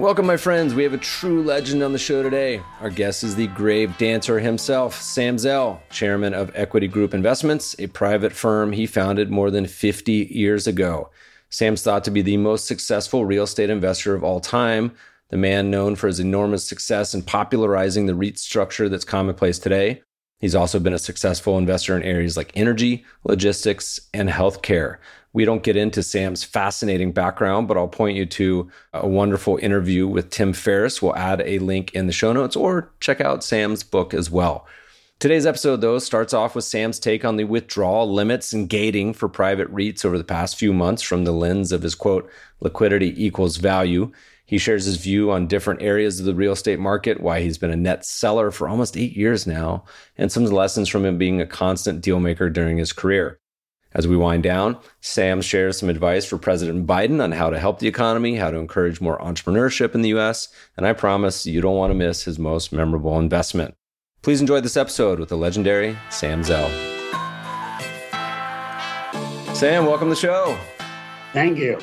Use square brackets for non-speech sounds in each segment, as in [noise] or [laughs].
Welcome, my friends. We have a true legend on the show today. Our guest is the grave dancer himself, Sam Zell, chairman of Equity Group Investments, a private firm he founded more than 50 years ago. Sam's thought to be the most successful real estate investor of all time, the man known for his enormous success in popularizing the REIT structure that's commonplace today. He's also been a successful investor in areas like energy, logistics, and healthcare. We don't get into Sam's fascinating background, but I'll point you to a wonderful interview with Tim Ferriss. We'll add a link in the show notes or check out Sam's book as well. Today's episode, though, starts off with Sam's take on the withdrawal limits and gating for private REITs over the past few months from the lens of his quote, liquidity equals value. He shares his view on different areas of the real estate market, why he's been a net seller for almost eight years now, and some lessons from him being a constant deal maker during his career. As we wind down, Sam shares some advice for President Biden on how to help the economy, how to encourage more entrepreneurship in the US, and I promise you don't want to miss his most memorable investment. Please enjoy this episode with the legendary Sam Zell. Sam, welcome to the show. Thank you.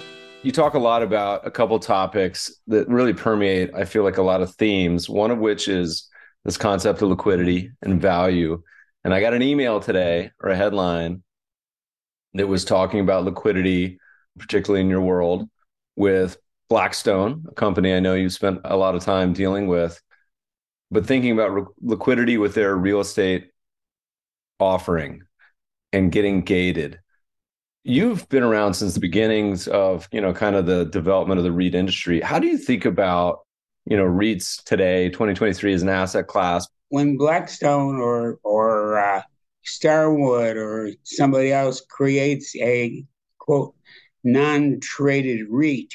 You talk a lot about a couple topics that really permeate, I feel like, a lot of themes, one of which is this concept of liquidity and value. And I got an email today or a headline that was talking about liquidity, particularly in your world, with Blackstone, a company I know you've spent a lot of time dealing with, but thinking about re- liquidity with their real estate offering and getting gated. You've been around since the beginnings of, you know, kind of the development of the REIT industry. How do you think about, you know, REITs today, 2023 as an asset class? When Blackstone or or uh, Starwood or somebody else creates a quote non traded REIT,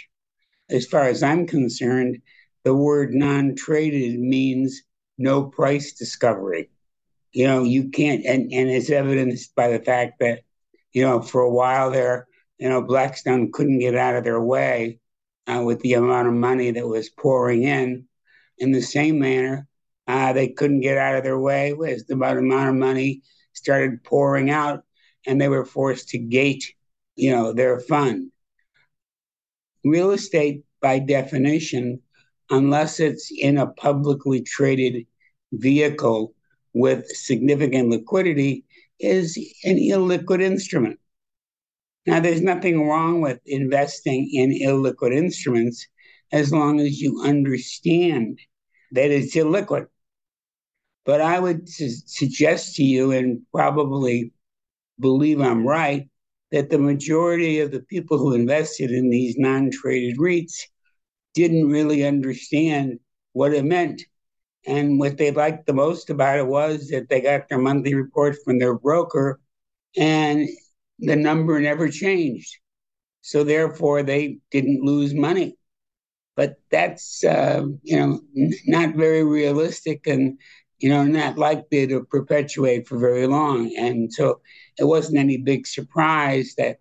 as far as I'm concerned, the word non traded means no price discovery. You know, you can't, and, and it's evidenced by the fact that, you know, for a while there, you know, Blackstone couldn't get out of their way uh, with the amount of money that was pouring in. In the same manner, uh, they couldn't get out of their way with the amount of money started pouring out and they were forced to gate, you know, their fund. Real estate, by definition, unless it's in a publicly traded vehicle with significant liquidity, is an illiquid instrument. Now, there's nothing wrong with investing in illiquid instruments as long as you understand that it's illiquid. But I would su- suggest to you, and probably believe I'm right, that the majority of the people who invested in these non traded REITs didn't really understand what it meant. And what they liked the most about it was that they got their monthly report from their broker and the number never changed. So therefore, they didn't lose money. But that's, uh, you know, not very realistic. And you know, not likely to perpetuate for very long. And so it wasn't any big surprise that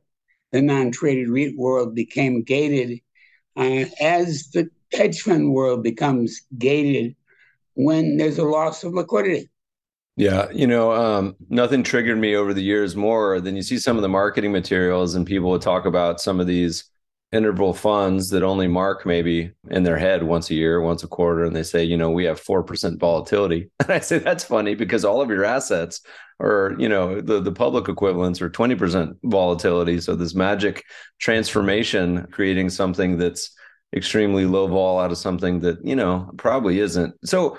the non traded REIT world became gated uh, as the hedge fund world becomes gated when there's a loss of liquidity. Yeah, you know, um, nothing triggered me over the years more than you see some of the marketing materials and people would talk about some of these interval funds that only mark maybe in their head once a year, once a quarter, and they say, you know, we have 4% volatility. [laughs] And I say, that's funny because all of your assets are, you know, the, the public equivalents are 20% volatility. So this magic transformation, creating something that's extremely low vol out of something that, you know, probably isn't. So,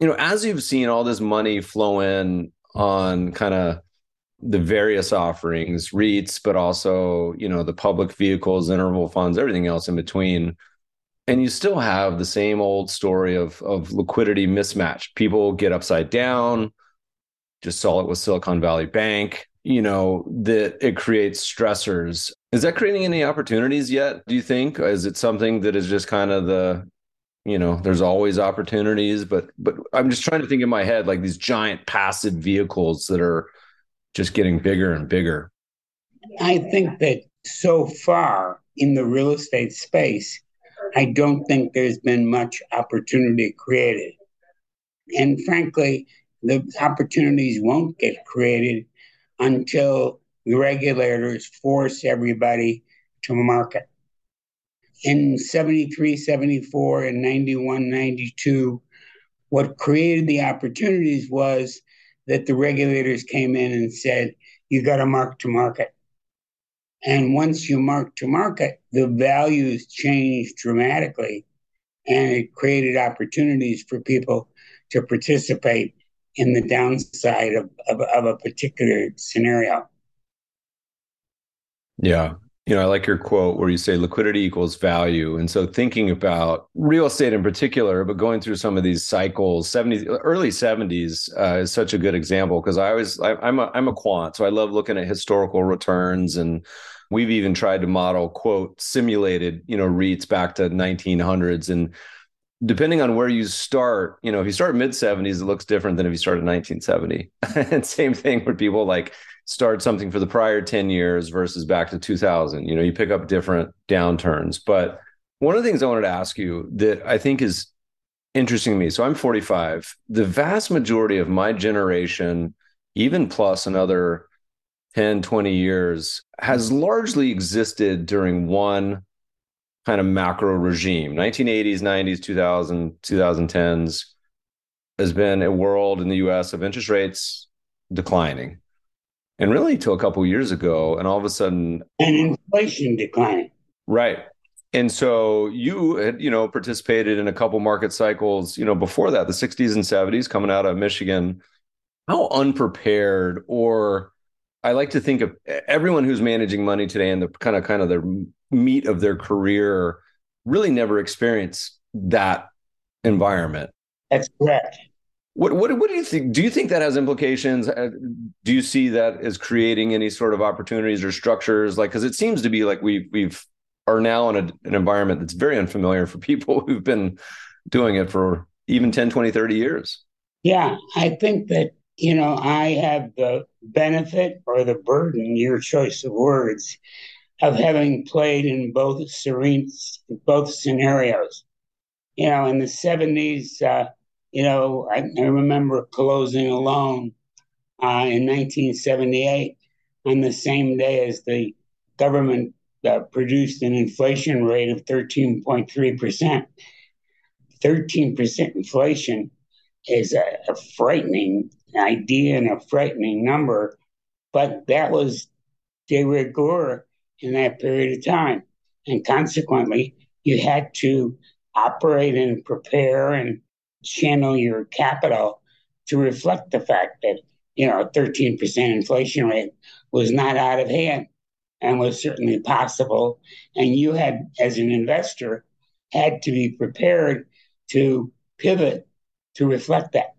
you know, as you've seen all this money flow in on kind of the various offerings, REITs, but also, you know, the public vehicles, interval funds, everything else in between. And you still have the same old story of, of liquidity mismatch. People get upside down. Just saw it with Silicon Valley Bank, you know, that it creates stressors. Is that creating any opportunities yet? Do you think? Is it something that is just kind of the, you know, there's always opportunities, but but I'm just trying to think in my head like these giant passive vehicles that are just getting bigger and bigger. I think that so far in the real estate space, I don't think there's been much opportunity created. And frankly, the opportunities won't get created until the regulators force everybody to market. In 73, 74, and 91, 92, what created the opportunities was that the regulators came in and said, you got to mark to market. And once you mark to market, the values changed dramatically and it created opportunities for people to participate in the downside of, of, of a particular scenario. Yeah. You know, I like your quote where you say liquidity equals value. And so thinking about real estate in particular, but going through some of these cycles, 70s, early 70s uh, is such a good example because I always, I, I'm a, I'm a quant. So I love looking at historical returns and we've even tried to model quote simulated, you know, REITs back to 1900s. And depending on where you start, you know, if you start mid 70s, it looks different than if you start in 1970. [laughs] and same thing where people like start something for the prior 10 years versus back to 2000. You know, you pick up different downturns. But one of the things I wanted to ask you that I think is interesting to me. So I'm 45. The vast majority of my generation, even plus another 10, 20 years, has largely existed during one kind of macro regime 1980s 90s 2000 2010s has been a world in the us of interest rates declining and really till a couple years ago and all of a sudden and inflation declining. Right. And so you had you know participated in a couple market cycles you know before that the 60s and 70s coming out of michigan. How unprepared or i like to think of everyone who's managing money today and the kind of kind of the meat of their career really never experienced that environment. That's correct what, what what do you think? Do you think that has implications? Uh, do you see that as creating any sort of opportunities or structures? Like, because it seems to be like we we've are now in a, an environment that's very unfamiliar for [laughs] people who've been doing it for even 10, 20, 30 years. Yeah, I think that, you know, I have the benefit or the burden, your choice of words, of having played in both serene, both scenarios. You know, in the 70s, uh, you know, I, I remember closing a loan uh, in 1978 on the same day as the government uh, produced an inflation rate of 13.3%. 13% inflation is a, a, frightening idea and a frightening number, but that was de rigueur in that period of time. And consequently, you had to operate and prepare and channel your capital to reflect the fact that you know a 13% inflation rate was not out of hand and was certainly possible. And you had as an investor had to be prepared to pivot to reflect that.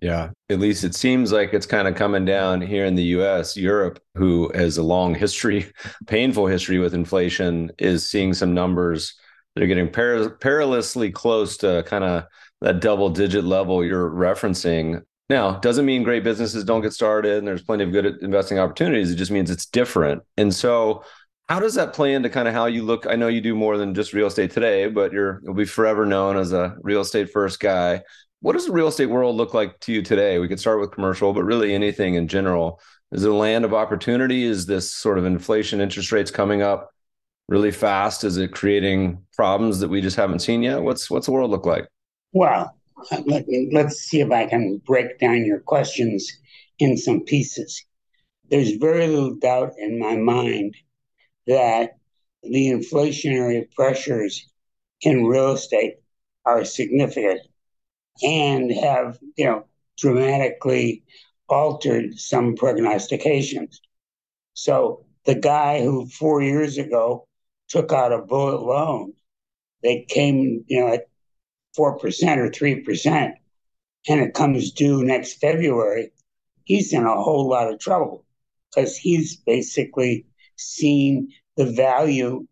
Yeah at least it seems like it's kind of coming down here in the US Europe who has a long history [laughs] painful history with inflation is seeing some numbers. That are getting per- perilously close to kind of that double digit level you're referencing. Now, doesn't mean great businesses don't get started and there's plenty of good investing opportunities. It just means it's different. And so, how does that play into kind of how you look? I know you do more than just real estate today, but you're you'll be forever known as a real estate first guy. What does the real estate world look like to you today? We could start with commercial, but really anything in general. Is it a land of opportunity? Is this sort of inflation interest rates coming up really fast? Is it creating problems that we just haven't seen yet? What's what's the world look like? Well, let, us see if I can break down your questions in some pieces. There's very little doubt in my mind that the inflationary pressures in real estate are significant and have, you know, dramatically altered some prognostications. So the guy who four years ago took out a bullet loan, they came, you know, at 4% or 3%, and it comes due next February, he's in a whole lot of trouble because he's basically seen the value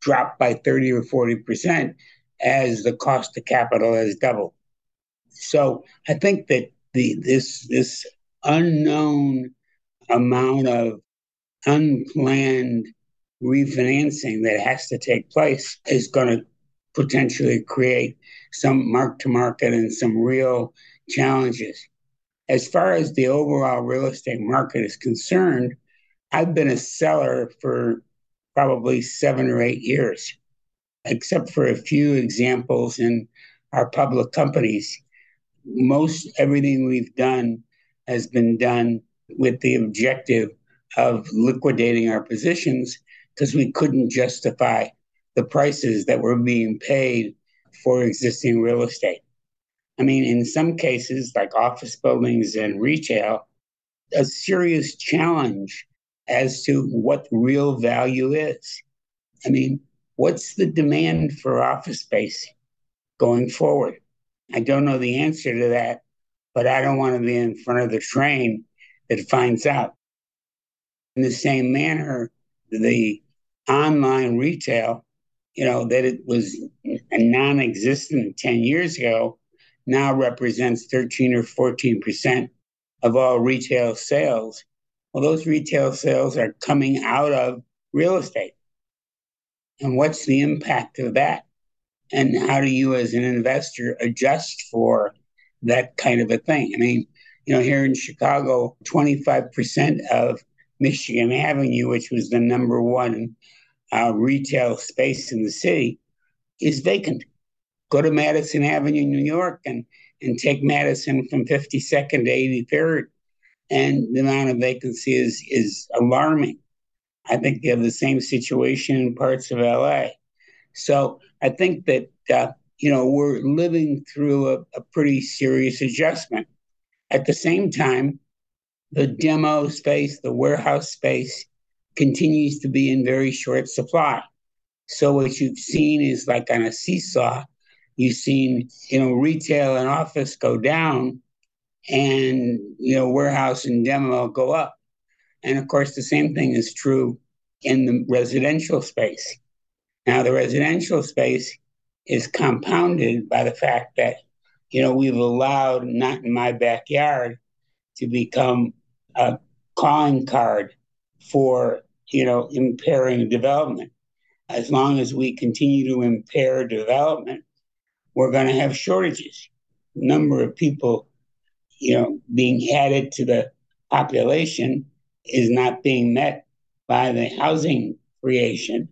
drop by 30 or 40% as the cost of capital has doubled. So I think that the this this unknown amount of unplanned refinancing that has to take place is going to potentially create some mark to market and some real challenges. As far as the overall real estate market is concerned, I've been a seller for probably seven or eight years, except for a few examples in our public companies. Most everything we've done has been done with the objective of liquidating our positions because we couldn't justify the prices that were being paid for existing real estate. I mean, in some cases, like office buildings and retail, a serious challenge as to what real value is. I mean, what's the demand for office space going forward? I don't know the answer to that, but I don't want to be in front of the train that finds out. In the same manner, the online retail, you know, that it was a non existent 10 years ago, now represents 13 or 14% of all retail sales. Well, those retail sales are coming out of real estate. And what's the impact of that? And how do you, as an investor, adjust for that kind of a thing? I mean, you know, here in Chicago, 25% of Michigan Avenue, which was the number one uh, retail space in the city, is vacant. Go to Madison Avenue, New York, and, and take Madison from 52nd to 83rd, and the amount of vacancy is, is alarming. I think you have the same situation in parts of LA. So I think that, uh, you know, we're living through a, a pretty serious adjustment. At the same time, the demo space, the warehouse space continues to be in very short supply. So what you've seen is like on a seesaw, you've seen, you know, retail and office go down and, you know, warehouse and demo go up. And of course, the same thing is true in the residential space. Now, the residential space is compounded by the fact that, you know, we've allowed not in my backyard to become a calling card for, you know, impairing development. As long as we continue to impair development, we're going to have shortages. number of people, you know, being added to the population is not being met by the housing creation.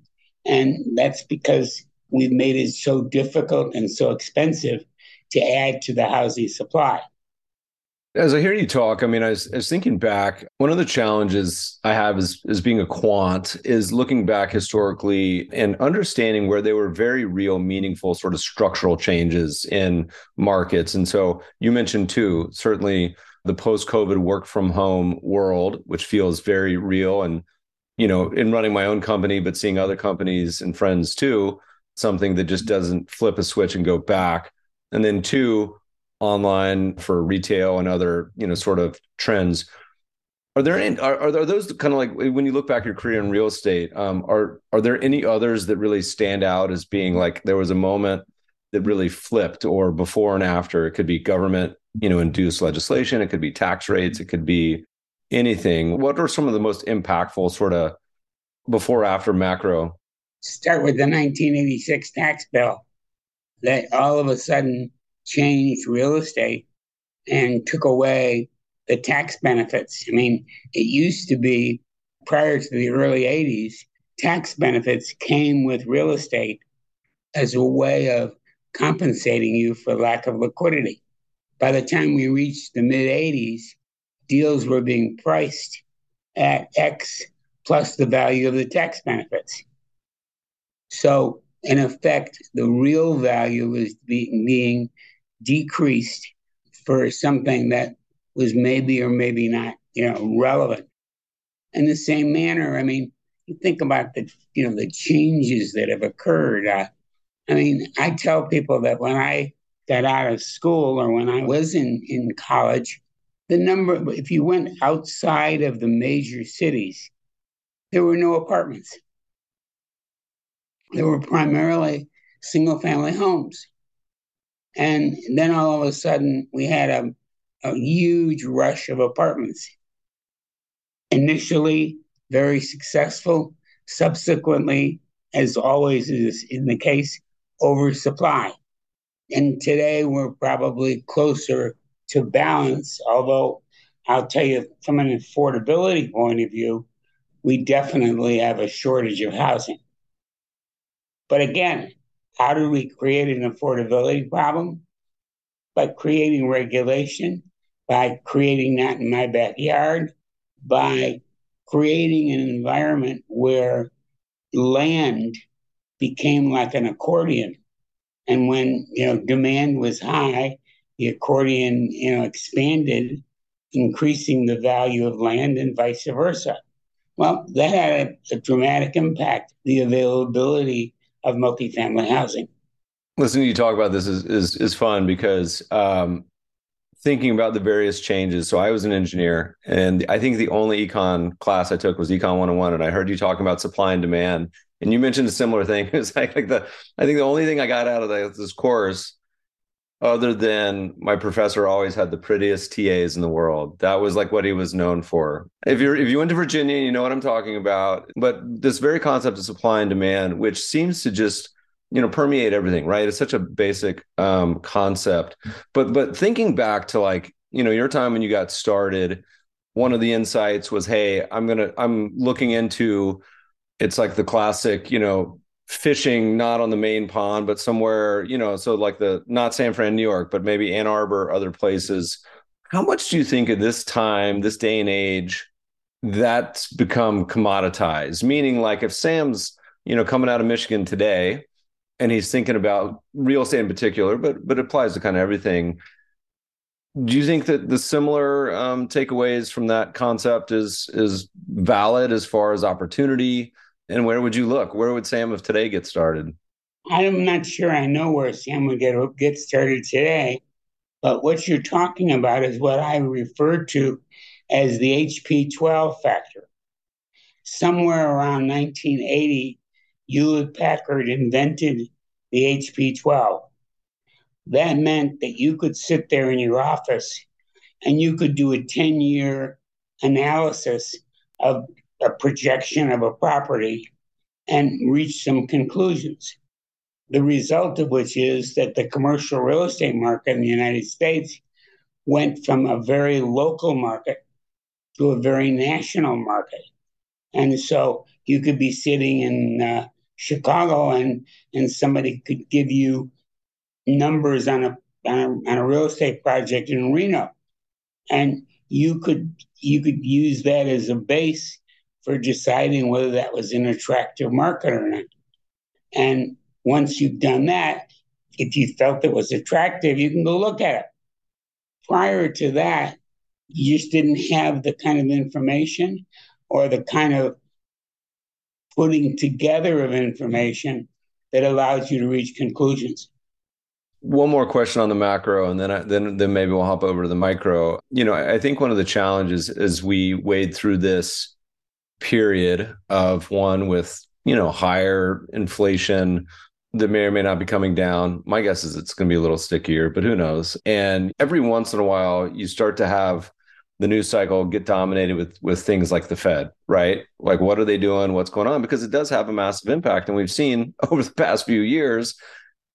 And that's because we've made it so difficult and so expensive to add to the housing supply. As I hear you talk, I mean, I was, I was, thinking back. One of the challenges I have is, as being a quant is looking back historically and understanding where there were very real, meaningful sort of structural changes in markets. And so you mentioned too, certainly the post-COVID work from home world, which feels very real and you know, in running my own company, but seeing other companies and friends too, something that just doesn't flip a switch and go back. And then two, online for retail and other, you know, sort of trends. Are there any are, are those kind of like when you look back your career in real estate, um, are are there any others that really stand out as being like there was a moment that really flipped or before and after? It could be government, you know, induced legislation, it could be tax rates, it could be anything, what are some of the most impactful sort of before after macro? Start with the 1986 tax bill that all of a sudden changed real estate and took away the tax benefits. I mean, it used to be prior to the early 80s, tax benefits came with real estate as a way of compensating you for lack of liquidity. By the time we reached the mid 80s, deals were being priced at X plus the value of the tax benefits. So, in effect, the real value was being, being decreased for something that was maybe or maybe not, you know, relevant. In the same manner, I mean, you think about the, you know, the changes that have occurred. Uh, I mean, I tell people that when I got out of school or when I was in, in college, the number, if you went outside of the major cities, there were no apartments. There were primarily single family homes. And then all of a sudden, we had a, a huge rush of apartments. Initially, very successful. Subsequently, as always is in the case, oversupply. And today, we're probably closer to balance, although I'll tell you from an affordability point of view, we definitely have a shortage of housing. But again, how do we create an affordability problem? By creating regulation, by creating that in my backyard, by creating an environment where land became like an accordion. And when you know demand was high, the accordion you know expanded, increasing the value of land and vice versa. Well, that had a, a dramatic impact. The availability of multifamily housing. Listening to you talk about this is is, is fun because um, thinking about the various changes. So I was an engineer, and I think the only econ class I took was Econ 101, and I heard you talking about supply and demand, and you mentioned a similar thing. [laughs] It's like, like the I think the only thing I got out of this course other than my professor always had the prettiest TAs in the world. That was like what he was known for. If you're if you went to Virginia, you know what I'm talking about. But this very concept of supply and demand, which seems to just you know permeate everything, right? It's such a basic um, concept. But but thinking back to like you know your time when you got started, one of the insights was, hey, I'm gonna I'm looking into. It's like the classic, you know, fishing not on the main pond but somewhere you know so like the not san fran new york but maybe ann arbor other places. How much do you think at this time this day and age that's become commoditized? Meaning like if sam's you know coming out of michigan today and he's thinking about real estate in particular but but it applies to kind of everything. Do you think that the similar um, takeaways from that concept is is valid as far as opportunity and where would you look? Where would Sam of today get started? I'm not sure I know where Sam would get get started today, but what you're talking about is what I refer to as the HP 12 factor. Somewhere around 1980, Hewlett Packard invented the HP 12. That meant that you could sit there in your office and you could do a 10 year analysis of a projection of a property and reach some conclusions. The result of which is that the commercial real estate market in the United States went from a very local market to a very national market. And so you could be sitting in uh, Chicago and, and somebody could give you numbers on a, on a, on a real estate project in Reno. And you could you could use that as a base for deciding whether that was an attractive market or not. And once you've done that, if you felt it was attractive, you can go look at it. Prior to that, you just didn't have the kind of information or the kind of putting together of information that allows you to reach conclusions. One more question on the macro, and then I, then then maybe we'll hop over to the micro. You know, I think one of the challenges as we wade through this period of one with you know higher inflation that may or may not be coming down. My guess is it's going to be a little stickier, but who knows? And every once in a while, you start to have the news cycle get dominated with with things like the Fed, right? Like what are they doing? What's going on? Because it does have a massive impact, and we've seen [laughs] over the past few years,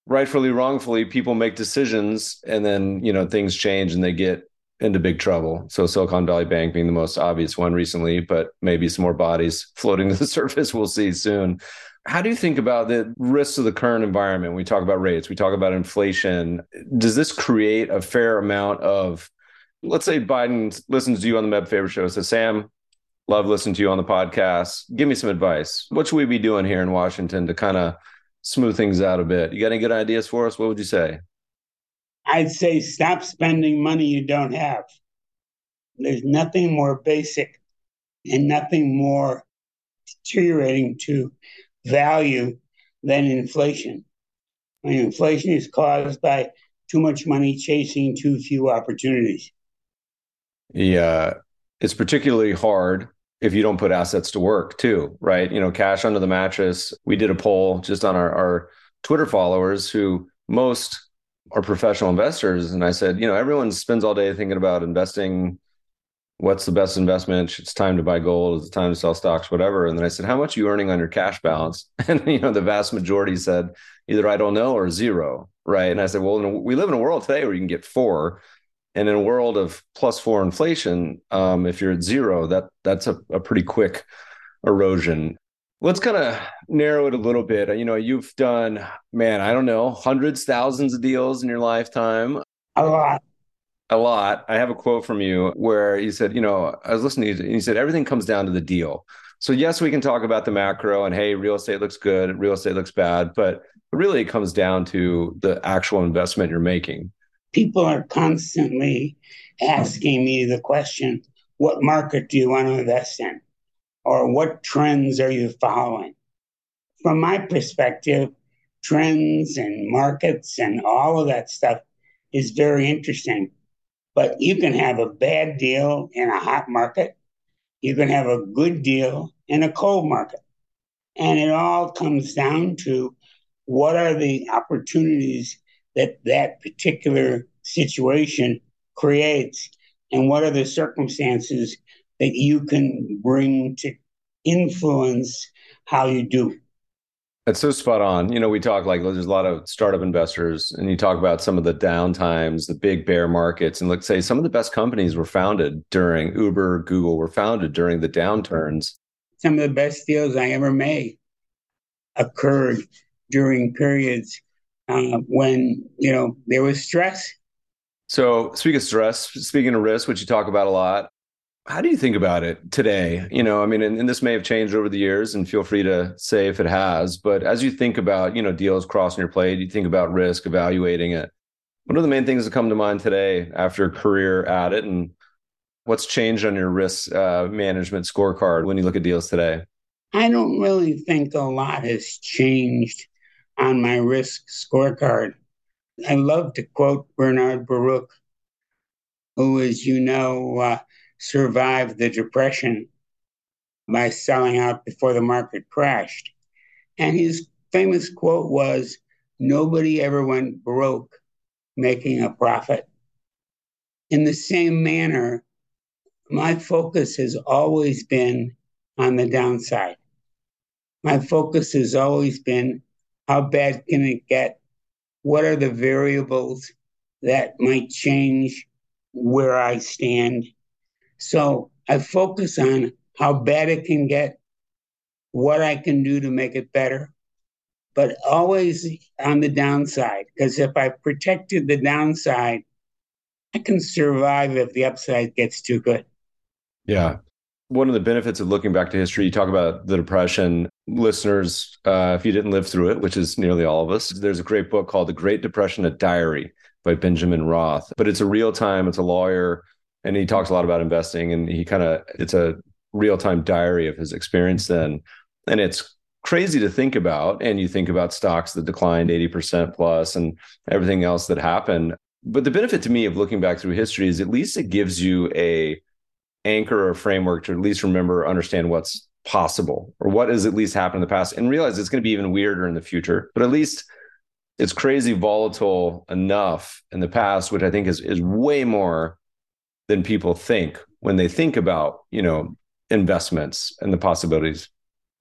rightfully, wrongfully, people make decisions, and then you know things change and they get into big trouble. So Silicon Valley Bank being the most obvious one recently, but maybe some more bodies [laughs] floating to the [laughs] surface. We'll see soon. How do you think about the risks of the current environment? we talk about rates, we talk about inflation. Does this create a fair amount of, let's say Biden listens to you on the Meb Faber show, says, Sam, love listening to you on the podcast. Give me some advice. What should we be doing here in Washington to kind of smooth things out a bit? You got any good ideas for us? What would you say? I'd say stop spending money you don't have. There's nothing more basic and nothing more deteriorating to value than inflation. I mean, inflation is caused by too much money chasing too few opportunities. Yeah, it's particularly hard if you don't put assets to work too, right? You know, cash under the mattress. We did a poll just on our, our Twitter followers who most are professional investors. And I said, you know, everyone spends all day thinking about investing. What's the best investment? It's time to buy gold. It's time to sell stocks, whatever. And then I said, how much are you earning on your cash balance? [laughs] And, you know, the vast majority said either I don't know or zero. Right. And I said, well, we live in a world today where you can get four. And in a world of plus four inflation, um, if you're at zero, that that's a, a pretty quick erosion. Let's kind of narrow it a little bit. You know, you've done, man, I don't know, hundreds, thousands of deals in your lifetime. A lot. A lot. I have a quote from you where you said, you know, I was listening to you, and you said, everything comes down to the deal. So, yes, we can talk about the macro and hey, real estate looks good, real estate looks bad, but really it comes down to the actual investment you're making people are constantly hmm. asking me the question what market do you want to invest in? Or what trends are you following? From my perspective, trends and markets and all of that stuff is very interesting. But you can have a bad deal in a hot market, you can have a good deal in a cold market. And it all comes down to what are the opportunities that that particular situation creates and what are the circumstances that you can bring to influence how you do that's so spot on. You know, we talk like there's a lot of startup investors, and you talk about some of the downtimes, the big bear markets, and let's say some of the best companies were founded during Uber, Google were founded during the downturns. Some of the best deals I ever made occurred during periods uh, when you know there was stress. So, speaking of stress, speaking of risk, which you talk about a lot, how do you think about it today? You know, I mean, and, and, this may have changed over the years, and feel free to say if it has. But as you think about, you know, deals crossing your plate, you think about risk, evaluating it. What are the main things that come to mind today after a career at it, and what's changed on your risk uh, management scorecard when you look at deals today? I don't really think a lot has changed on my risk scorecard. I love to quote Bernard Baruch, who, as you know, uh, survived the Depression by selling out before the market crashed. And his famous quote was Nobody ever went broke making a profit. In the same manner, my focus has always been on the downside. My focus has always been how bad can it get? What are the variables that might change where I stand? So I focus on how bad it can get, what I can do to make it better, but always on the downside. Because if I protected the downside, I can survive if the upside gets too good. Yeah one of the benefits of looking back to history, you talk about the Depression. Listeners, uh, if you didn't live through it, which is nearly all of us, there's a great book called The Great Depression, a Diary by Benjamin Roth. But it's a real time, it's a lawyer, and he talks a lot about investing. And he kind of, it's a real time diary of his experience then. And it's crazy to think about. And you think about stocks that declined 80% plus and everything else that happened. But the benefit to me of looking back through history is at least it gives you a anchor or framework to at least remember, understand what's possible or what has at least happened in the past and realize it's going to be even weirder in the future. But at least it's crazy volatile enough in the past, which I think is is way more than people think when they think about, you know, investments and the possibilities.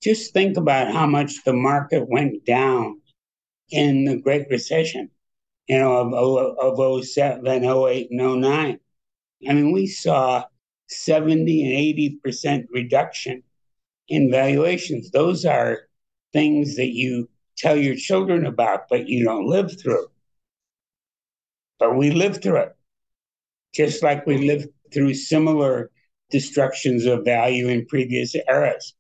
Just think about how much the market went down in the Great Recession, you know, of, of 07, 08, and 09. I mean, we saw 70 and 80% reduction in valuations. Those are things that you tell your children about, but you don't live through. But we lived through it, just like we lived through similar destructions of value in previous eras.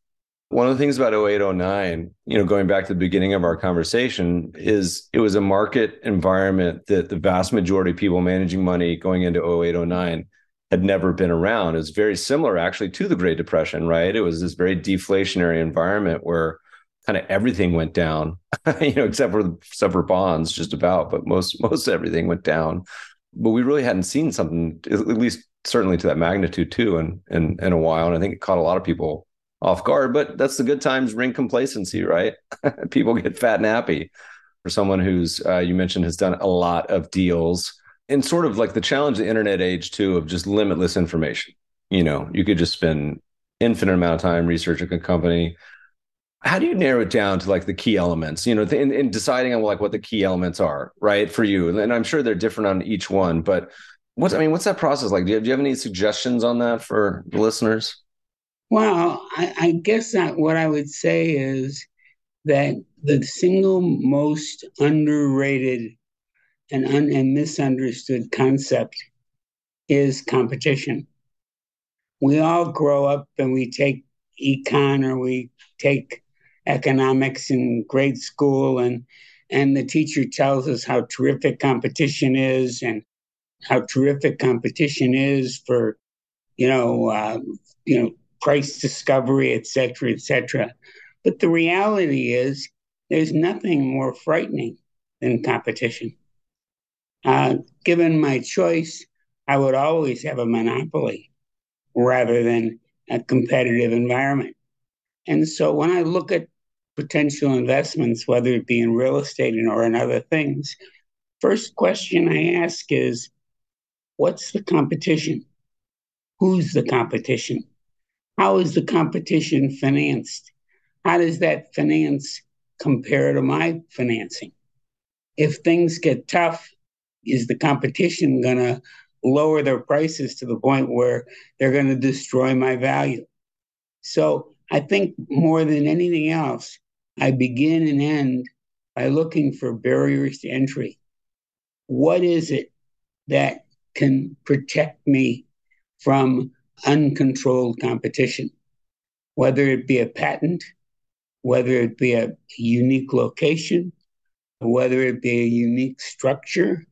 One of the things about 0809, you know, going back to the beginning of our conversation, is it was a market environment that the vast majority of people managing money going into 0809 had never been around. It's very similar actually to the Great Depression, right? It was this very deflationary environment where kind of everything went down, [laughs] you know, except for except for bonds, just about, but most most everything went down. But we really hadn't seen something, at least certainly to that magnitude too, in, in, in a while. And I think it caught a lot of people off guard, but that's the good times ring complacency, right? [laughs] people get fat and happy for someone who's, uh, you mentioned, has done a lot of deals and sort of like the challenge of the internet age too of just limitless information. You know, you could just spend infinite amount of time researching a company. How do you narrow it down to like the key elements, you know, in, in deciding on like what the key elements are, right, for you? And I'm sure they're different on each one, but what's, I mean, what's that process like? Do you have, do you have any suggestions on that for the listeners? Well, I, I guess that what I would say is that the single most underrated and, un, and misunderstood concept is competition. We all grow up and we take econ or we take economics in grade school and and the teacher tells us how terrific competition is and how terrific competition is for you know uh, you know price discovery et cetera et cetera. But the reality is there's nothing more frightening than competition. Uh, given my choice i would always have a monopoly rather than a competitive environment. And so when i look at potential investments, whether it be in real estate or in other things, first question I ask is what's the competition? Who's the competition? How is the competition financed? How does that finance compare to my financing? If things get tough, is the competition going to lower their prices to the point where they're going to destroy my value? So I think more than anything else, I begin and end by looking for barriers to entry. What is it that can protect me from uncontrolled competition? Whether it be a patent, whether it be a unique location, whether it be a unique structure,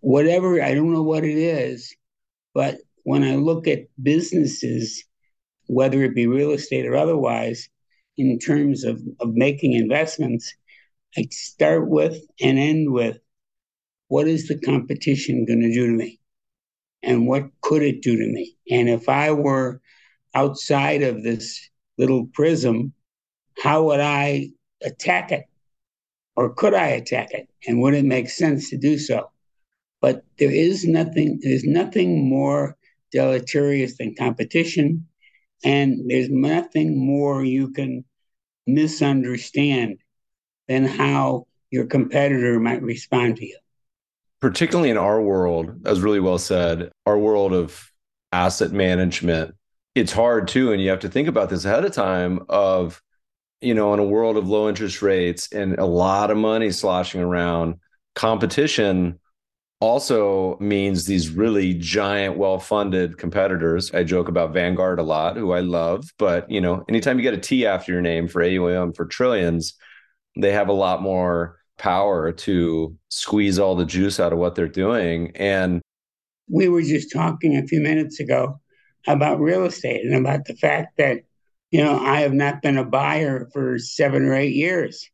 whatever, I don't know what it is. But when I look at businesses, whether it be real estate or otherwise, in terms of, of making investments, I start with and end with what is the competition going to do to me? And what could it do to me? And if I were outside of this little prism, how would I attack it? Or could I attack it? And would it make sense to do so? But there is nothing, there's nothing more deleterious than competition. And there's nothing more you can misunderstand than how your competitor might respond to you. Particularly in our world, as really well said, our world of asset management, it's hard too. And you have to think about this ahead of time of, you know, in a world of low interest rates and a lot of money sloshing around, competition also means these really giant, well funded competitors. I joke about Vanguard a lot, who I love, but you know, anytime you get a T after your name for AUM for trillions, they have a lot more power to squeeze all the juice out of what they're doing. And we were just talking a few minutes ago about real estate and about the fact that, you know, I have not been a buyer for seven or eight years.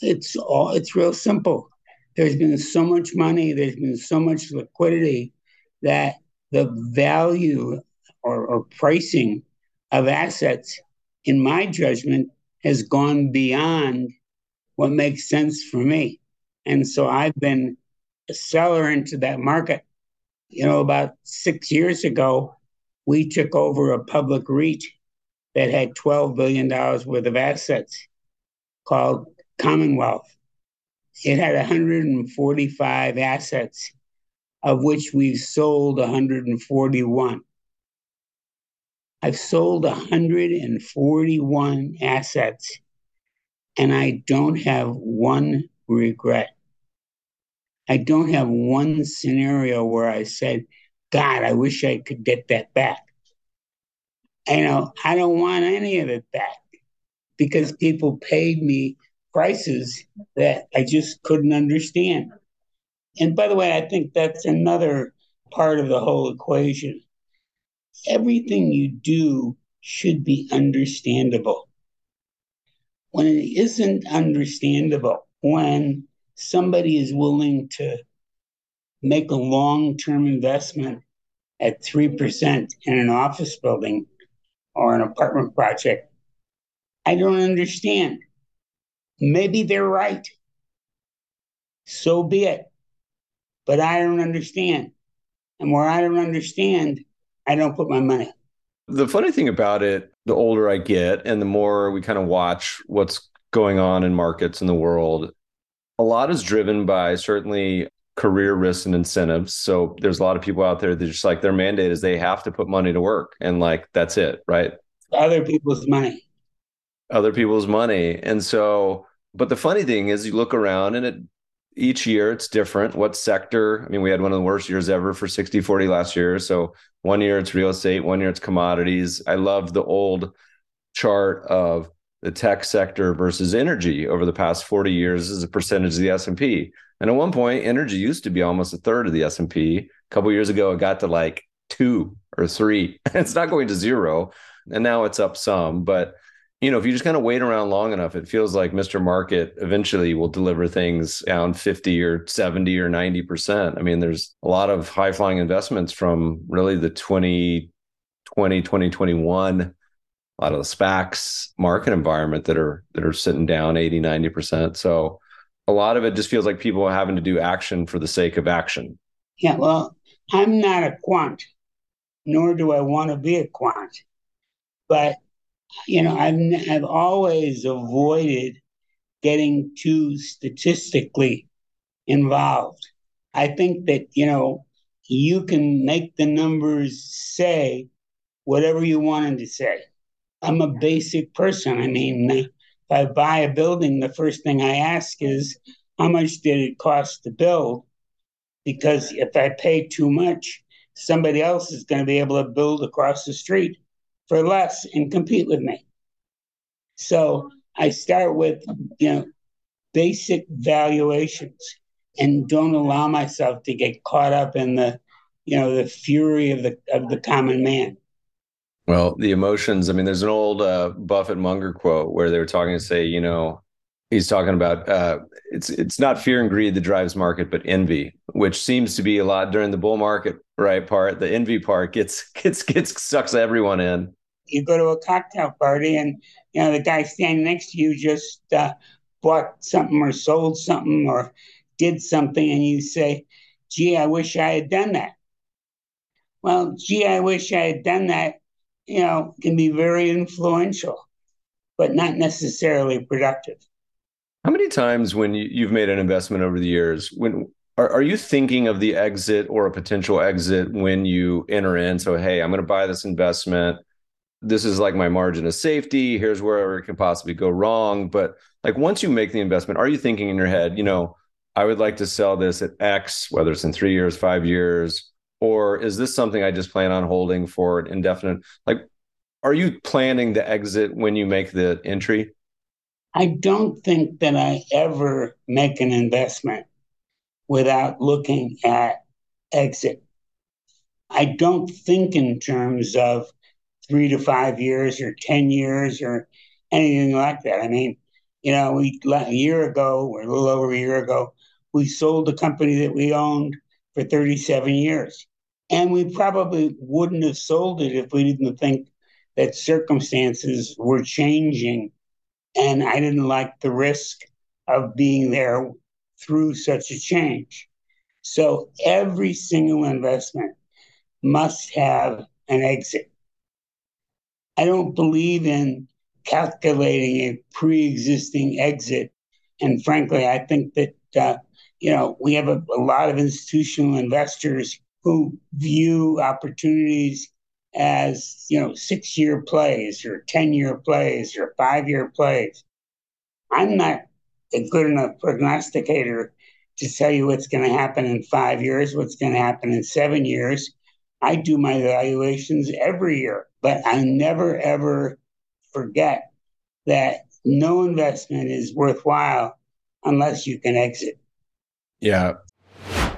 It's all, it's real simple there's been so much money, there's been so much liquidity that the value or, or pricing of assets, in my judgment, has gone beyond what makes sense for me. And so I've been a seller into that market. You know, about six years ago, we took over a public REIT that had $12 billion worth of assets called Commonwealth. It had 145 assets, of which we've sold 141. I've sold 141 assets, and I don't have one regret. I don't have one scenario where I said, God, I wish I could get that back. You know, I don't want any of it back because people paid me prices that I just couldn't understand. And by the way, I think that's another part of the whole equation. Everything you do should be understandable. When it isn't understandable, when somebody is willing to make a long term investment at 3% in an office building or an apartment project. I don't understand. Maybe they're right. So be it. But I don't understand. And where I don't understand, I don't put my money. The funny thing about it, the older I get and the more we kind of watch what's going on in markets in the world, a lot is driven by certainly career risks and incentives. So there's a lot of people out there that just like their mandate is they have to put money to work and like that's it, right? Other people's money. Other people's money. And so, but the funny thing is you look around and it each year it's different. What sector? I mean, we had one of the worst years ever for 60 40 last year. So one year it's real estate, one year it's commodities. I love the old chart of the tech sector versus energy over the past 40 years as a percentage of the S&P. And at one point, energy used to be almost a third of the S&P. A couple years ago, it got to like two or three. [laughs] it's not going to zero. And now it's up some. But, you know, if you just kind of wait around long enough, it feels like Mr. Market eventually will deliver things down 50 or 70 or 90%. I mean, there's a lot of high flying investments from really the 2020, 2021 a lot of the SPACs market environment that are that are sitting down 80, 90%. So a lot of it just feels like people are having to do action for the sake of action. Yeah, well, I'm not a quant, nor do I want to be a quant. But you know, I've I've always avoided getting too statistically involved. I think that you know you can make the numbers say whatever you want them to say. I'm a basic person. I mean, uh, if I buy a building, the first thing I ask is how much did it cost to build? Because if I pay too much, somebody else is going to be able to build across the street for less and compete with me. So I start with, you know, basic valuations and don't allow myself to get caught up in the, you know, the fury of the of the common man. Well, the emotions. I mean, there's an old uh, Buffett Munger quote where they were talking to say, you know, he's talking about uh, it's it's not fear and greed that drives market, but envy, which seems to be a lot during the bull market, right? Part the envy part gets [laughs] gets gets sucks everyone in. You go to a cocktail party, and you know the guy standing next to you just uh, bought something or sold something or did something, and you say, "Gee, I wish I had done that." Well, gee, I wish I had done that you know, can be very influential, but not necessarily productive. How many times when you, have made an investment over the years, when are, are you thinking of the exit or a potential exit when you enter in? So, hey, I'm going to buy this investment. This is like my margin of safety. Here's where it can possibly go wrong. But like once you make the investment, are you thinking in your head, you know, I would like to sell this at X, whether it's in three years, five years, or is this something I just plan on holding for an indefinite? Like, are you planning the exit when you make the entry? I don't think that I ever make an investment without looking at exit. I don't think in terms of three to five years or 10 years or anything like that. I mean, you know, we a year ago, or a little over a year ago, we sold the company that we owned for 37 years. And we probably wouldn't have sold it if we didn't think that circumstances were changing. And I didn't like the risk of being there through such a change. So every single investment must have an exit. I don't believe in calculating a pre existing exit. And frankly, I think that, uh, you know, we have a, a lot of institutional investors who view opportunities as you know six year plays or 10 year plays or five year plays. I'm not a good enough prognosticator to tell you what's going to happen in five years what's going to happen in seven years. I do my evaluations every year but i never ever forget that no investment is worthwhile unless you can exit. Yeah.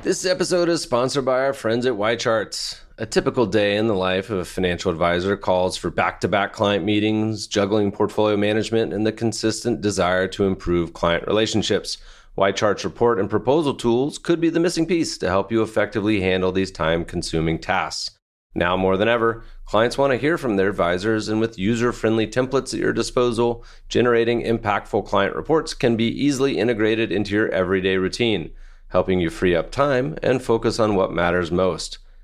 This episode is sponsored by our friends at YCharts. A typical day in the life of a financial advisor calls for back to back client meetings, juggling portfolio management, and the consistent desire to improve client relationships. YChart's report and proposal tools could be the missing piece to help you effectively handle these time consuming tasks. Now more than ever, clients want to hear from their advisors, and with user friendly templates at your disposal, generating impactful client reports can be easily integrated into your everyday routine, helping you free up time and focus on what matters most,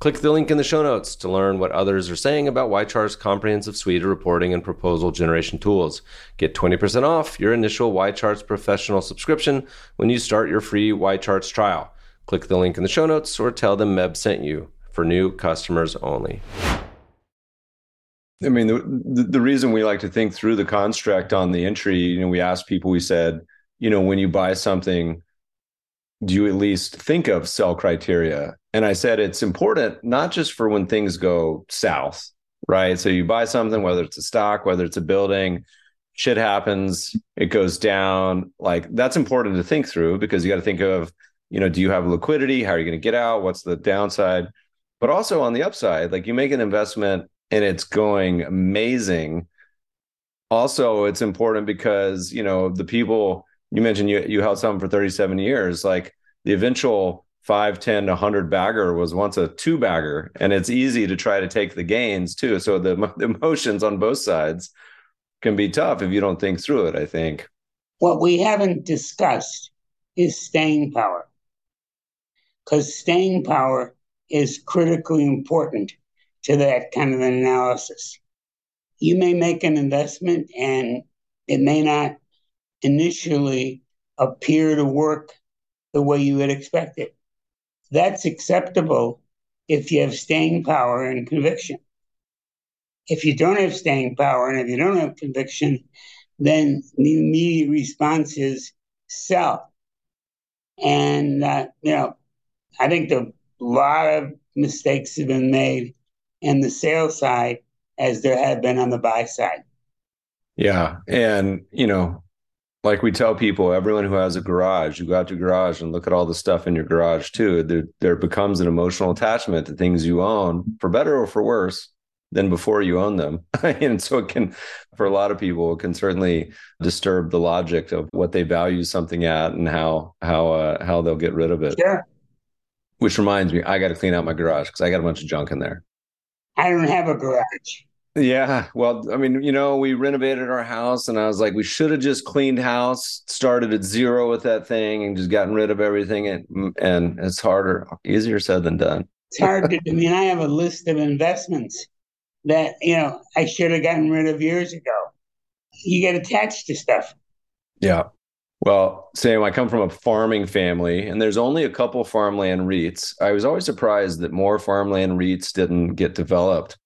Click the link in the show notes to learn what others are saying about YChart's comprehensive suite of reporting and proposal generation tools. Get 20% off your initial YCharts professional subscription when you start your free YCharts trial. Click the link in the show notes or tell them Meb sent you for new customers only. I mean, the, the, reason we like to think through the construct on the entry, you know, we asked people, we said, you know, when you buy something, do you at least think of sell criteria? And I said it's important not just for when things go south, right? So you buy something, whether it's a stock, whether it's a building, shit happens, it goes down. Like that's important to think through because you got to think of, you know, do you have liquidity? How are you going to get out? What's the downside? But also on the upside, like you make an investment and it's going amazing. Also, it's important because, you know, the people you mentioned you, you held something for 37 years, like the eventual 5, 10, 100 bagger was once a two bagger, and it's easy to try to take the gains too. So the, the emotions on both sides can be tough if you don't think through it, I think. What we haven't discussed is staying power. Because staying power is critically important to that kind of analysis. You may make an investment and it may not initially appear to work the way you would expect it. That's acceptable if you have staying power and conviction. If you don't have staying power and if you don't have conviction, then the immediate response is sell. And, uh, you know, I think a lot of mistakes have been made in the sales side as there have been on the buy side. Yeah. And, you know, like we tell people, everyone who has a garage, you go out to your garage and look at all the stuff in your garage too. There, there becomes an emotional attachment to things you own, for better or for worse, than before you own them. [laughs] and so it can, for a lot of people, it can certainly disturb the logic of what they value something at and how how uh, how they'll get rid of it. Yeah. Which reminds me, I got to clean out my garage because I got a bunch of junk in there. I don't have a garage. Yeah. Well, I mean, you know, we renovated our house and I was like, we should have just cleaned house, started at zero with that thing and just gotten rid of everything. And, and it's harder, easier said than done. It's hard to, I mean, I have a list of investments that, you know, I should have gotten rid of years ago. You get attached to stuff. Yeah. Well, Sam, I come from a farming family, and there's only a couple farmland REITs. I was always surprised that more farmland REITs didn't get developed.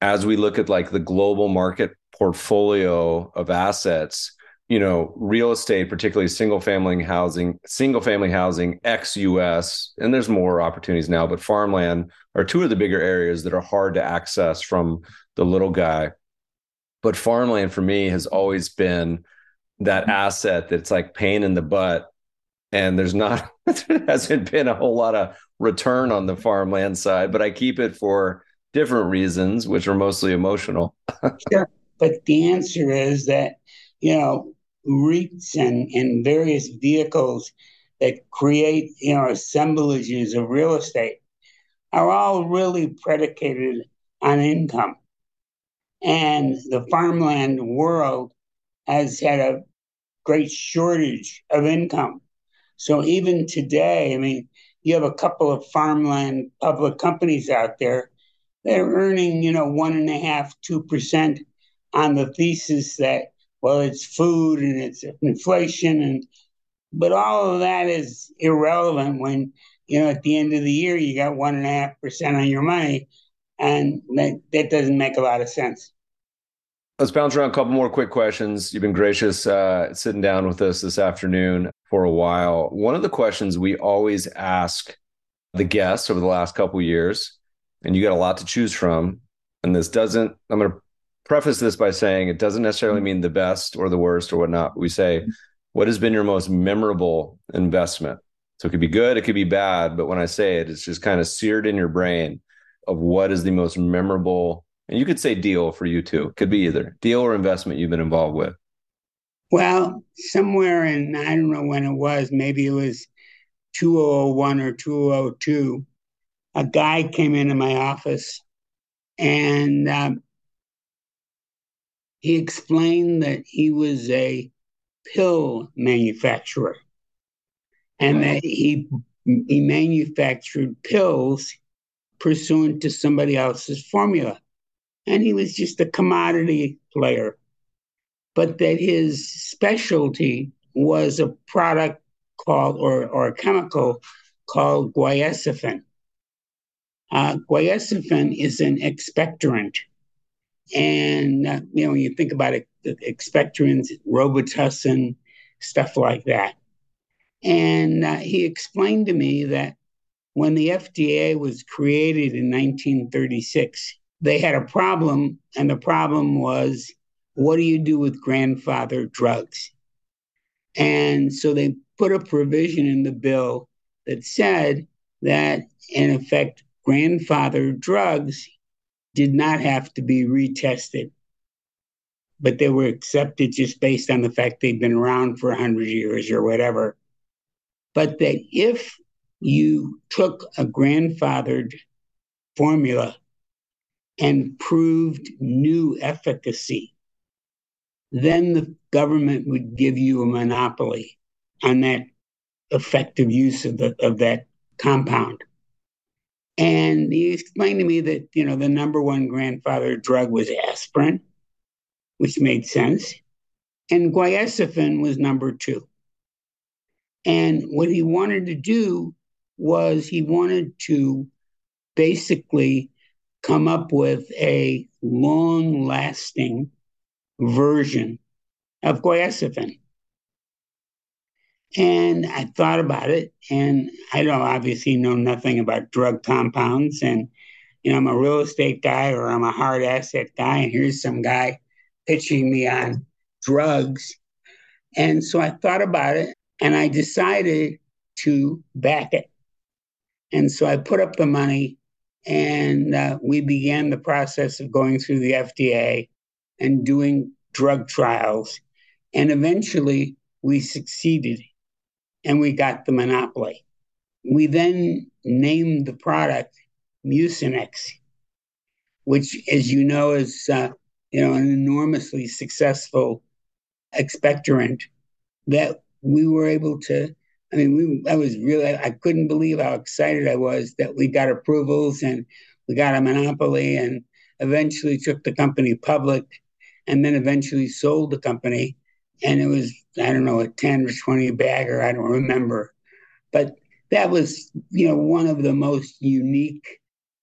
As we look at like the global market portfolio of assets, you know, real estate, particularly single family housing, single family housing, ex US, and there's more opportunities now, but farmland are two of the bigger areas that are hard to access from the little guy. But farmland for me has always been that asset that's like pain in the butt and there's not [laughs] there hasn't been a whole lot of return on the farmland side but i keep it for different reasons which are mostly emotional [laughs] sure but the answer is that you know REITs and, and various vehicles that create you know assemblages of real estate are all really predicated on income and the farmland world has had a great shortage of income. So even today, I mean, you have a couple of farmland public companies out there that are earning, you know, one and a half, two percent on the thesis that, well, it's food and it's inflation and but all of that is irrelevant when, you know, at the end of the year you got one and a half percent on your money. And that, that doesn't make a lot of sense. Let's bounce around a couple more quick questions. You've been gracious uh, sitting down with us this afternoon for a while. One of the questions we always ask the guests over the last couple years and you got a lot to choose from. And this doesn't, I'm going to preface this by saying it doesn't necessarily mean the best or the worst or whatnot. We say, what has been your most memorable investment? So it could be good, it could be bad, but when I say it, it's just kind of seared in your brain of what is the most memorable. And you could say deal for you too. Could be either deal or investment you've been involved with. Well, somewhere in, I don't know when it was, maybe it was 2001 or 2002, a guy came into my office and um, he explained that he was a pill manufacturer and that he he manufactured pills pursuant to somebody else's formula. And he was just a commodity player but that his specialty was a product called or, or a chemical called guaifenesin uh, is an expectorant and uh, you know when you think about it expectorants robitussin stuff like that and uh, he explained to me that when the FDA was created in 1936, they had a problem, and the problem was what do you do with grandfather drugs? And so they put a provision in the bill that said that, in effect, grandfather drugs did not have to be retested, but they were accepted just based on the fact they'd been around for 100 years or whatever but that if you took a grandfathered formula and proved new efficacy, then the government would give you a monopoly on that effective use of, the, of that compound. And he explained to me that, you know, the number one grandfather drug was aspirin, which made sense. And guaifenesin was number two. And what he wanted to do was he wanted to basically come up with a long lasting version of guaifenesin. And I thought about it, and I don't obviously know nothing about drug compounds. And, you know, I'm a real estate guy or I'm a hard asset guy, and here's some guy pitching me on drugs. And so I thought about it, and I decided to back it. And so I put up the money and uh, we began the process of going through the FDA and doing drug trials. And eventually we succeeded and we got the monopoly. We then named the product Mucinex, which, as you know, is uh, you know an enormously successful expectorant that we were able to. I mean, we, I was really, I couldn't believe how excited I was that we got approvals and we got a monopoly and eventually took the company public and then eventually sold the company. And it was, I don't know, a 10 or 20 bagger, I don't remember. But that was, you know, one of the most unique,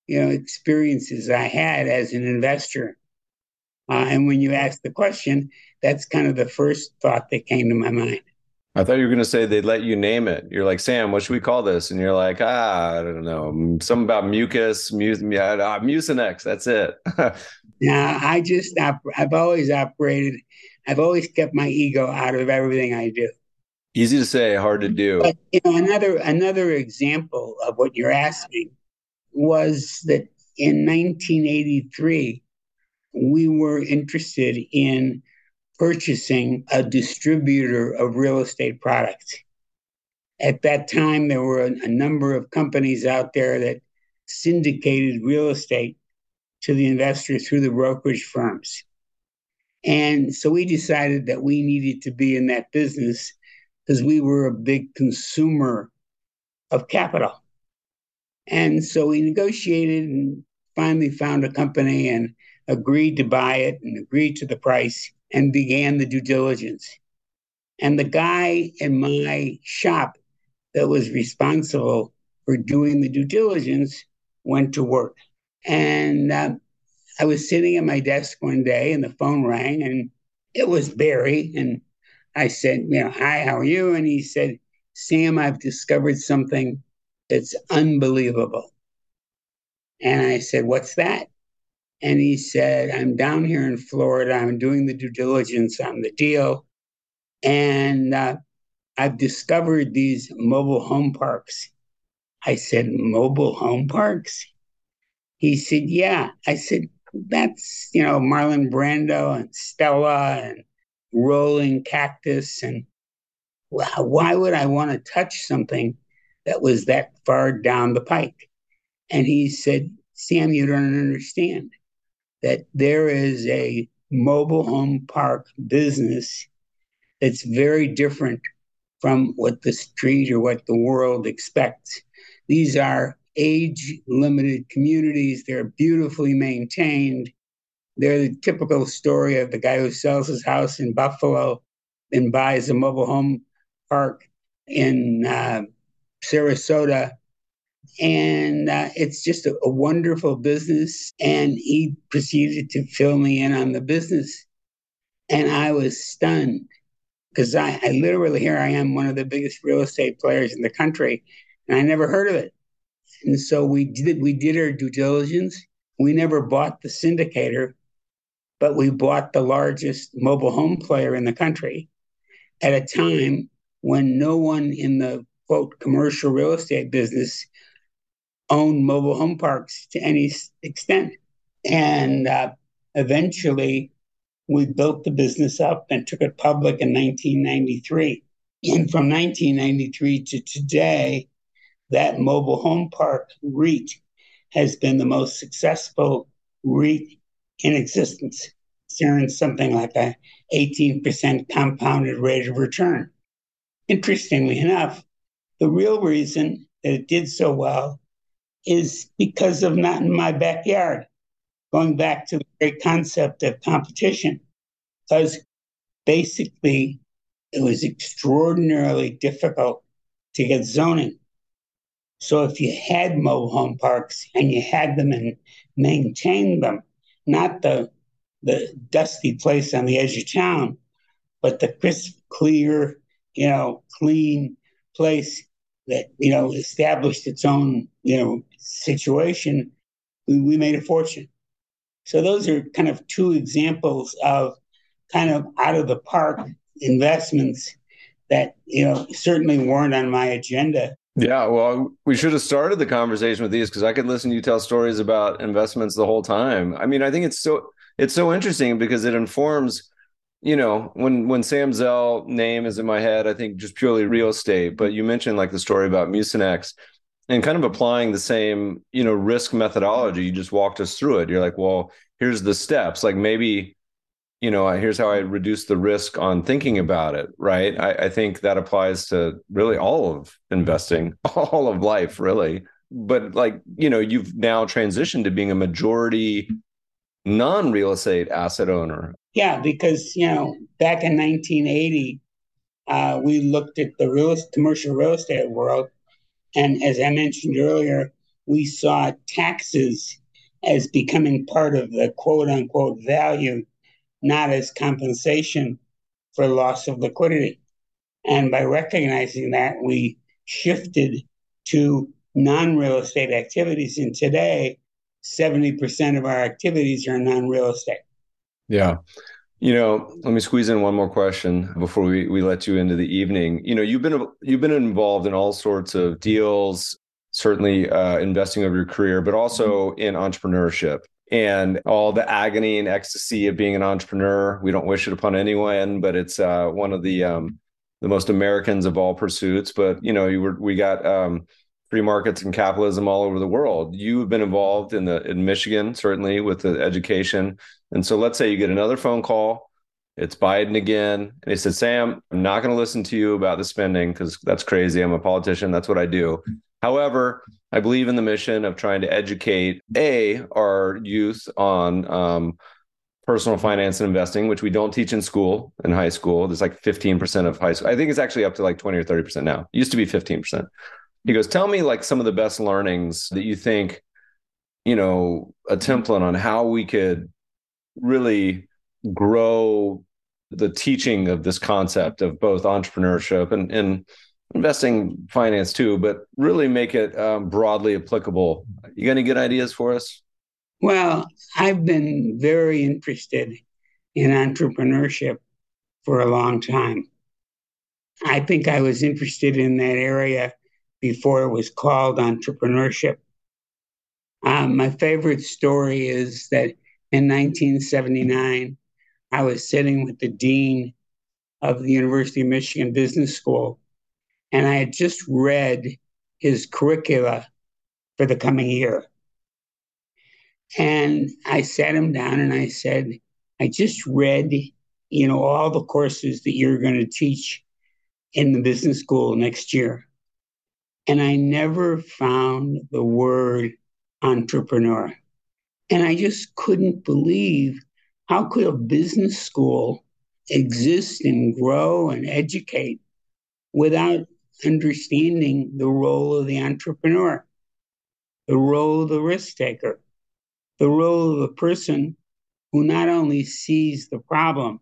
you know, experiences I had as an investor. Uh, and when you ask the question, that's kind of the first thought that came to my mind. I thought you were going to say they'd let you name it. You're like, Sam, what should we call this? And you're like, ah, I don't know, something about mucus, mus- uh, mucinex. That's it. [laughs] yeah, I just, I've always operated, I've always kept my ego out of everything I do. Easy to say, hard to do. But you know, another another example of what you're asking was that in 1983 we were interested in purchasing a distributor of real estate products. At that time, there were a, a number of companies out there that syndicated real estate to the investors through the brokerage firms. And so we decided that we needed to be in that business because we were a big consumer of capital. And so we negotiated and finally found a company and agreed to buy it and agreed to the price and began the due diligence. And the guy in my shop that was responsible for doing the due diligence went to work. And uh, I was sitting at my desk one day and the phone rang and it was Barry. And I said, you know, hi, how are you? And he said, Sam, I've discovered something that's unbelievable. And I said, What's that? And he said, I'm down here in Florida. I'm doing the due diligence on the deal. And uh, I've discovered these mobile home parks. I said, Mobile home parks? He said, Yeah. I said, That's, you know, Marlon Brando and Stella and Rolling Cactus. And why would I want to touch something that was that far down the pike? And he said, Sam, you don't understand that there is a mobile home park business that's very different from what the street or what the world expects. These are age limited communities, they're beautifully maintained. They're the typical story of the guy who sells his house in Buffalo and buys a mobile home park in uh, Sarasota and uh, it's just a, a, wonderful business. And he proceeded to fill me in on the business, and I was stunned because I, I literally here I am, one of the biggest real estate players in the country, and I never heard of it. And so we did we did our due diligence. We never bought the syndicator, but we bought the largest mobile home player in the country at a time when no one in the quote commercial real estate business owned mobile home parks to any extent. And uh, eventually, we built the business up and took it public in 1993. And from 1993 to today, that mobile home park REIT has been the most successful REIT in existence. Earned something like a 18% compounded rate of return. Interestingly enough, the real reason that it did so well is because of not in my backyard. Going back to the great concept of competition, because basically it was extraordinarily difficult to get zoning. So if you had mobile home parks and you had them and maintained them, not the the dusty place on the edge of town, but the crisp, clear, you know, clean place that you know established its own you know situation, we, we made a fortune. So those are kind of two examples of kind of out of the park investments that you know certainly weren't on my agenda. Yeah, well, we should have started the conversation with these because I could listen to you tell stories about investments the whole time. I mean, I think it's so it's so interesting because it informs you know, when when Sam Zell name is in my head, I think just purely real estate. But you mentioned like the story about Mucinex and kind of applying the same, you know, risk methodology. You just walked us through it. You're like, well, here's the steps. Like maybe, you know, here's how I reduce the risk on thinking about it. Right. I, I think that applies to really all of investing, [laughs] all of life, really. But like, you know, you've now transitioned to being a majority non real estate asset owner. Yeah, because you know, back in 1980, uh, we looked at the real commercial real estate world, and as I mentioned earlier, we saw taxes as becoming part of the quote unquote value, not as compensation for loss of liquidity. And by recognizing that, we shifted to non real estate activities. And today, 70% of our activities are non real estate. Yeah. You know, let me squeeze in one more question before we, we let you into the evening. You know, you've been you've been involved in all sorts of deals, certainly uh, investing of your career, but also in entrepreneurship and all the agony and ecstasy of being an entrepreneur. We don't wish it upon anyone, but it's uh, one of the um, the most Americans of all pursuits. But you know, you were we got um, free markets and capitalism all over the world. You've been involved in the in Michigan, certainly with the education. And so let's say you get another phone call, it's Biden again, and he said, Sam, I'm not going to listen to you about the spending because that's crazy. I'm a politician. That's what I do. However, I believe in the mission of trying to educate a our youth on um, personal finance and investing, which we don't teach in school in high school. There's like 15% of high school. I think it's actually up to like 20 or 30% now. It used to be 15%. He goes, Tell me like some of the best learnings that you think, you know, a template on how we could really grow the teaching of this concept of both entrepreneurship and and investing finance too, but really make it um, broadly applicable. You got any good ideas for us? Well, I've been very interested in entrepreneurship for a long time. I think I was interested in that area before it was called entrepreneurship. Um, my favorite story is that in 1979, I was sitting with the dean of the University of Michigan Business School, and I had just read his curricula for the coming year. And I sat him down and I said, I just read, you know, all the courses that you're going to teach in the business school next year. And I never found the word entrepreneur. And I just couldn't believe how could a business school exist and grow and educate without understanding the role of the entrepreneur, the role of the risk taker, the role of the person who not only sees the problem,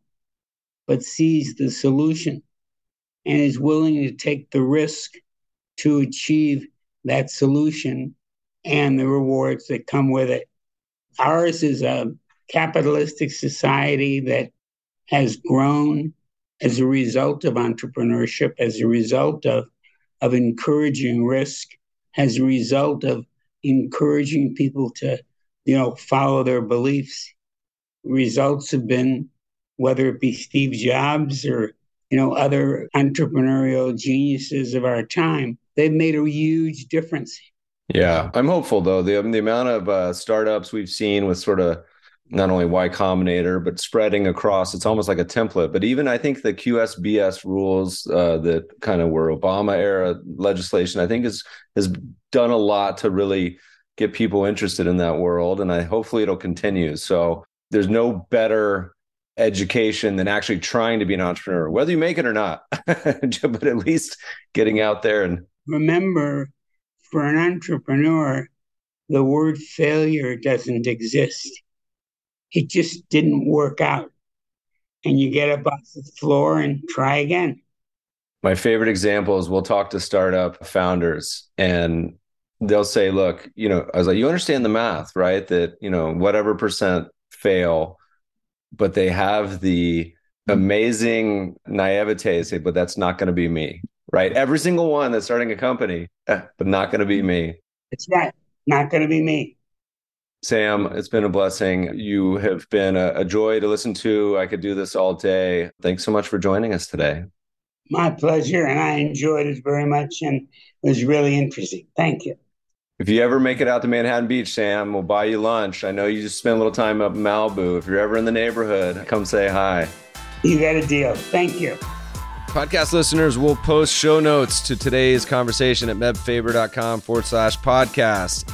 but sees the solution and is willing to take the risk to achieve that solution and the rewards that come with it. Ours is a capitalistic society that has grown as a result of entrepreneurship, as a result of, of encouraging risk, as a result of encouraging people to, you know, follow their beliefs. Results have been, whether it be Steve Jobs or, you know, other entrepreneurial geniuses of our time, they've made a huge difference. Yeah, I'm hopeful though. The the amount of uh, startups we've seen with sort of not only Y Combinator, but spreading across. It's almost like a template. But even I think the QSBS rules uh, that kind of were Obama era legislation, I think is has done a lot to really get people interested in that world, and I hopefully it'll continue. So there's no better education than actually trying to be an entrepreneur, whether you make it or not, [laughs] but at least getting out there and remember for an entrepreneur, the word failure doesn't exist it just didn't work out. And you get up off the floor and try again. My favorite example is we'll talk to startup founders and they'll say, look, you know, I was like, you understand the math, right? That, you know, whatever percent fail, but they have the amazing naivete say, but that's not going to be me, right? Every single one that's starting a company, eh, but not going to be me. It's right. Not going to be me. Sam, it's been a blessing. You have been a, a, joy to listen to. I could do this all day. Thanks so much for joining us today. My pleasure. And I enjoyed it very much and it was really interesting. Thank you. If you ever make it out to Manhattan Beach, Sam, we'll buy you lunch. I know you just spent a little time up in Malibu. If you're ever in the neighborhood, come say hi. You got a deal. Thank you. Podcast listeners will post show notes to today's conversation at mebfaber.com forward slash podcast.